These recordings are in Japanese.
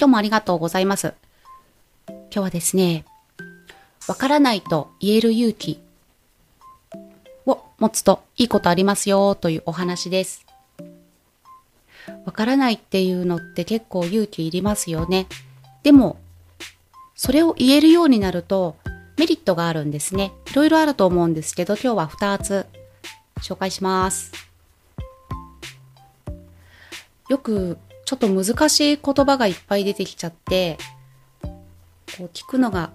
今日もありがとうございます。今日はですね、わからないと言える勇気を持つといいことありますよというお話です。わからないっていうのって結構勇気いりますよね。でも、それを言えるようになるとメリットがあるんですね。いろいろあると思うんですけど、今日は2つ紹介します。よくちょっと難しい言葉がいっぱい出てきちゃって、こう聞くのが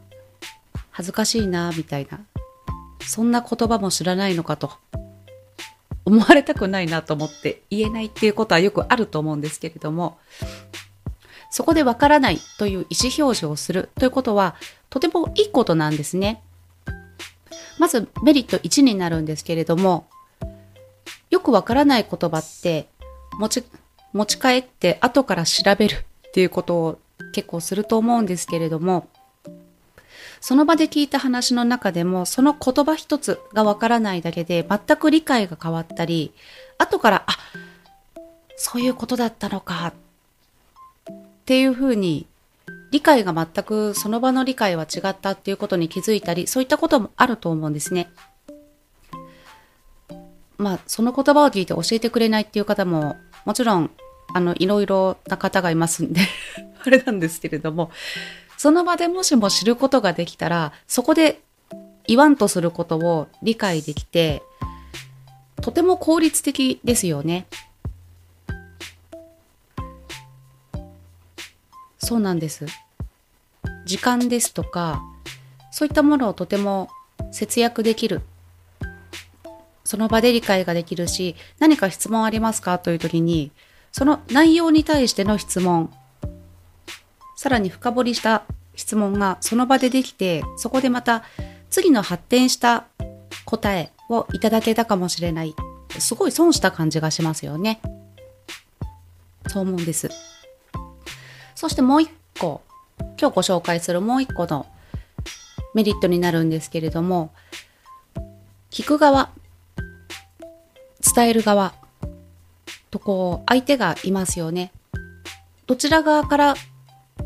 恥ずかしいな、みたいな。そんな言葉も知らないのかと思われたくないなと思って言えないっていうことはよくあると思うんですけれども、そこでわからないという意思表示をするということはとてもいいことなんですね。まずメリット1になるんですけれども、よくわからない言葉って持ち、持ち帰って後から調べるっていうことを結構すると思うんですけれども、その場で聞いた話の中でもその言葉一つがわからないだけで全く理解が変わったり、後から、あ、そういうことだったのかっていうふうに理解が全くその場の理解は違ったっていうことに気づいたり、そういったこともあると思うんですね。まあ、その言葉を聞いて教えてくれないっていう方も、もちろん、あの、いろいろな方がいますんで あれなんですけれども、その場でもしも知ることができたら、そこで言わんとすることを理解できて、とても効率的ですよね。そうなんです。時間ですとか、そういったものをとても節約できる。その場で理解ができるし、何か質問ありますか？という時に、その内容に対しての質問、さらに深掘りした質問がその場でできて、そこでまた次の発展した答えをいただけたかもしれない。すごい損した感じがしますよね。そう思うんです。そしてもう一個、今日ご紹介するもう一個のメリットになるんですけれども、聞く側、伝える側とこう、相手がいますよね。どちら側から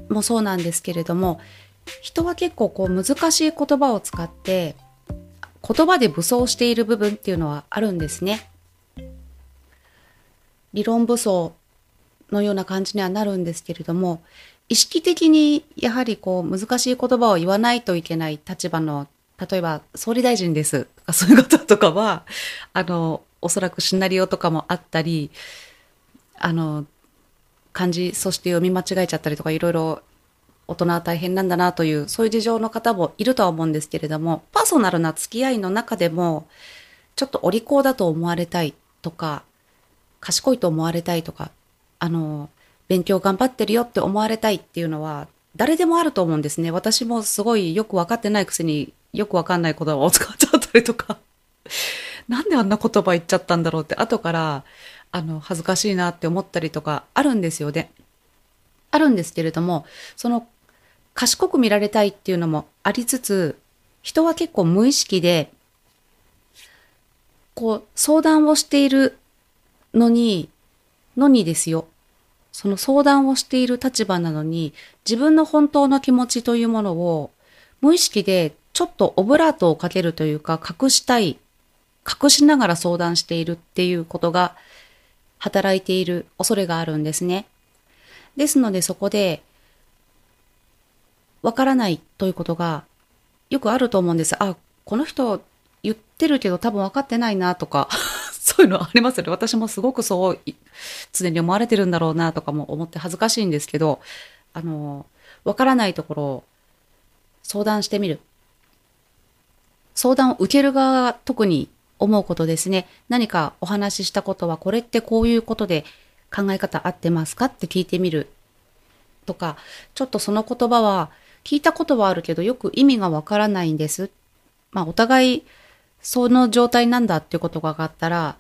もそうなんですけれども、人は結構こう難しい言葉を使って、言葉で武装している部分っていうのはあるんですね。理論武装のような感じにはなるんですけれども、意識的にやはりこう難しい言葉を言わないといけない立場の、例えば総理大臣ですとかそういうこととかは、あの、おそらくシナリオとかもあったり、あの、漢字、そして読み間違えちゃったりとかいろいろ大人は大変なんだなという、そういう事情の方もいるとは思うんですけれども、パーソナルな付き合いの中でも、ちょっとお利口だと思われたいとか、賢いと思われたいとか、あの、勉強頑張ってるよって思われたいっていうのは、誰でもあると思うんですね。私もすごいよくわかってないくせによくわかんない言葉を使っちゃったりとか、なんであんな言葉言っちゃったんだろうって後から、あの、恥ずかしいなって思ったりとかあるんですよね。あるんですけれども、その、賢く見られたいっていうのもありつつ、人は結構無意識で、こう、相談をしているのに、のにですよ。その相談をしている立場なのに、自分の本当の気持ちというものを、無意識でちょっとオブラートをかけるというか、隠したい、隠しながら相談しているっていうことが、働いている恐れがあるんですね。ですのでそこで、わからないということがよくあると思うんです。あ、この人言ってるけど多分分かってないなとか、そういうのありますよね。私もすごくそう、常に思われてるんだろうなとかも思って恥ずかしいんですけど、あの、わからないところを相談してみる。相談を受ける側が特に思うことですね。何かお話ししたことはこれってこういうことで考え方合ってますかって聞いてみるとか、ちょっとその言葉は聞いたことはあるけどよく意味がわからないんです。まあお互いその状態なんだっていうことが分かったら、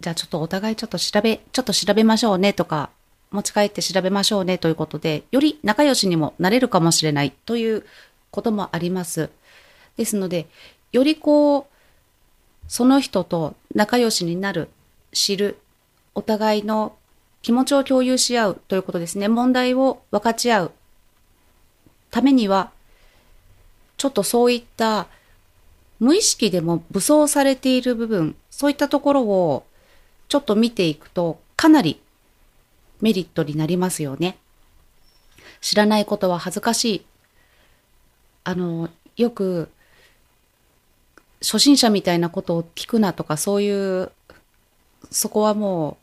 じゃあちょっとお互いちょっと調べ、ちょっと調べましょうねとか、持ち帰って調べましょうねということで、より仲良しにもなれるかもしれないということもあります。ですので、よりこう、その人と仲良しになる、知る、お互いの気持ちを共有し合うということですね。問題を分かち合うためには、ちょっとそういった無意識でも武装されている部分、そういったところをちょっと見ていくと、かなりメリットになりますよね。知らないことは恥ずかしい。あの、よく、初心者みたいなことを聞くなとか、そういう、そこはも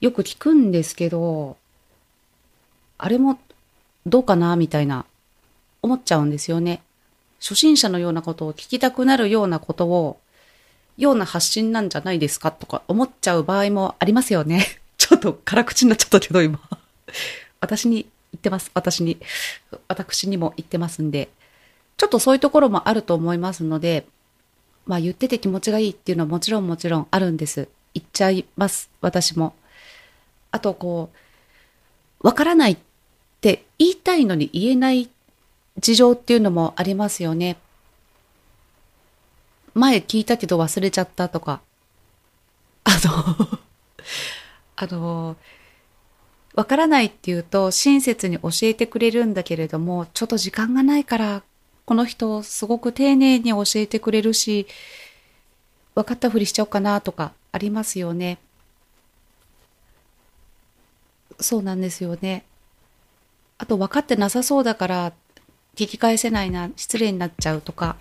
う、よく聞くんですけど、あれもどうかなみたいな、思っちゃうんですよね。初心者のようなことを聞きたくなるようなことを、ような発信なんじゃないですかとか思っちゃう場合もありますよね。ちょっと辛口になっちゃったけど今。私に言ってます。私に。私にも言ってますんで。ちょっとそういうところもあると思いますので、まあ言ってて気持ちがいいっていうのはもちろんもちろんあるんです。言っちゃいます。私も。あとこう、わからないって言いたいのに言えない事情っていうのもありますよね。前聞いたけど忘れちゃったとか。あの あの、わからないっていうと親切に教えてくれるんだけれども、ちょっと時間がないから、この人すごく丁寧に教えてくれるし、分かったふりしちゃおうかなとかありますよね。そうなんですよね。あと分かってなさそうだから聞き返せないな、失礼になっちゃうとか、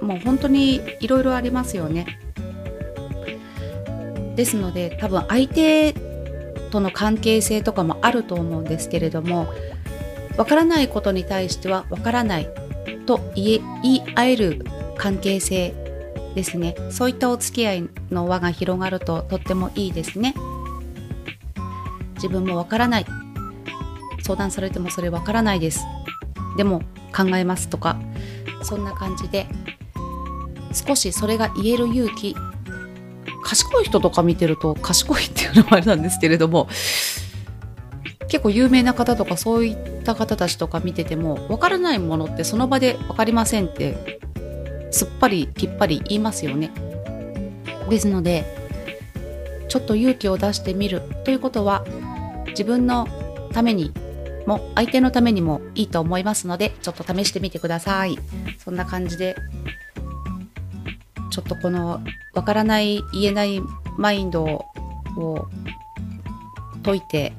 もう本当にいろいろありますよね。ですので多分相手との関係性とかもあると思うんですけれどもわからないことに対してはわからないと言え言い合える関係性ですね。そういったお付き合いの輪が広がるととってもいいですね。自分もわからない。相談されてもそれわからないです。でも考えますとか。そんな感じで。少しそれが言える勇気。賢い人とか見てると賢いっていうのもあれなんですけれども。結構有名な方とかそういった方たちとか見てても分からないものってその場で分かりませんってすっぱりきっぱり言いますよね。ですのでちょっと勇気を出してみるということは自分のためにも相手のためにもいいと思いますのでちょっと試してみてください。そんな感じでちょっとこのわからない言えないマインドを解いて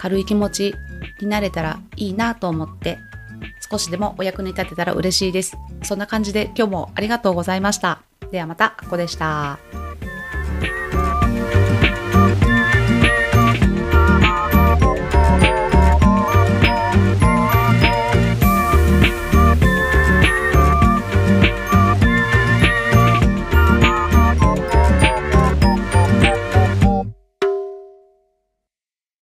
軽い気持ちになれたらいいなと思って少しでもお役に立てたら嬉しいです。そんな感じで今日もありがとうございました。ではまた、ここでした。